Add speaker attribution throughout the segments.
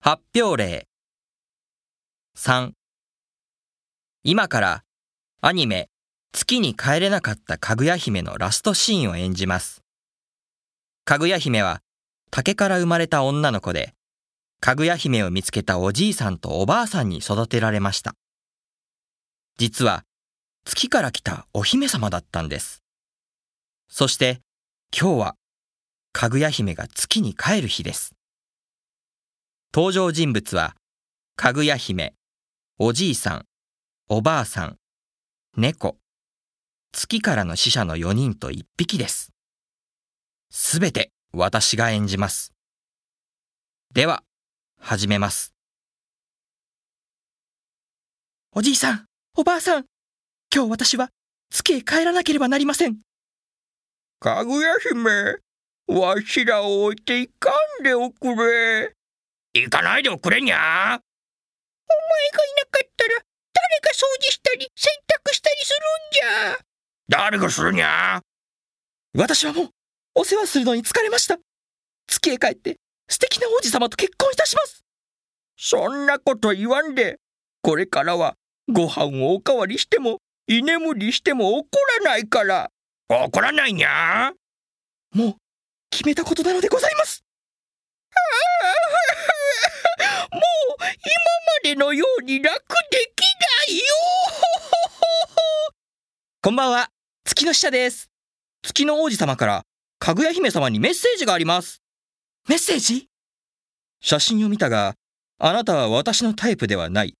Speaker 1: 発表例3今からアニメ月に帰れなかったかぐや姫のラストシーンを演じます。かぐや姫は竹から生まれた女の子で、かぐや姫を見つけたおじいさんとおばあさんに育てられました。実は月から来たお姫様だったんです。そして今日はかぐや姫が月に帰る日です。登場人物は、かぐや姫、おじいさん、おばあさん、猫、月からの死者の4人と1匹です。すべて私が演じます。では、始めます。おじいさん、おばあさん、今日私は月へ帰らなければなりません。
Speaker 2: かぐや姫、わしらを置いていかんでおくれ。行かないでおくれにゃ。お前がいなかったら、誰が掃除したり洗濯したりするんじゃ。誰がするにゃ。
Speaker 1: 私はもうお世話するのに疲れました。月へ帰って素敵な王子様と結婚いたします。
Speaker 2: そんなこと言わんで、これからはご飯をおかわりしても、居眠りしても怒らないから。怒らないにゃ。
Speaker 1: もう決めたことなのでございます。
Speaker 2: もう今までのように楽できないよ。
Speaker 1: こんばんは、月の使者です。月の王子様からかぐや姫様にメッセージがあります。メッセージ？写真を見たが、あなたは私のタイプではない。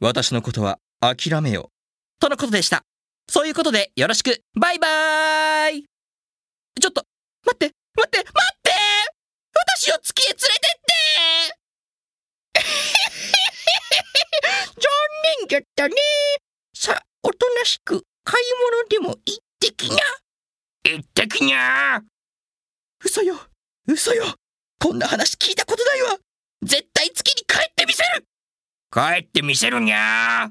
Speaker 1: 私のことは諦めよう。とのことでした。そういうことでよろしく。バイバーイちょっと、待って、待って、待って私を月へ連れてって
Speaker 2: 残念じゃったね。さあ、おとなしく買い物でも行ってきな。行ってきにゃ。
Speaker 1: 嘘よ嘘よこんな話聞いたことないわ絶対月に帰ってみせる
Speaker 2: 帰ってみせるにゃ。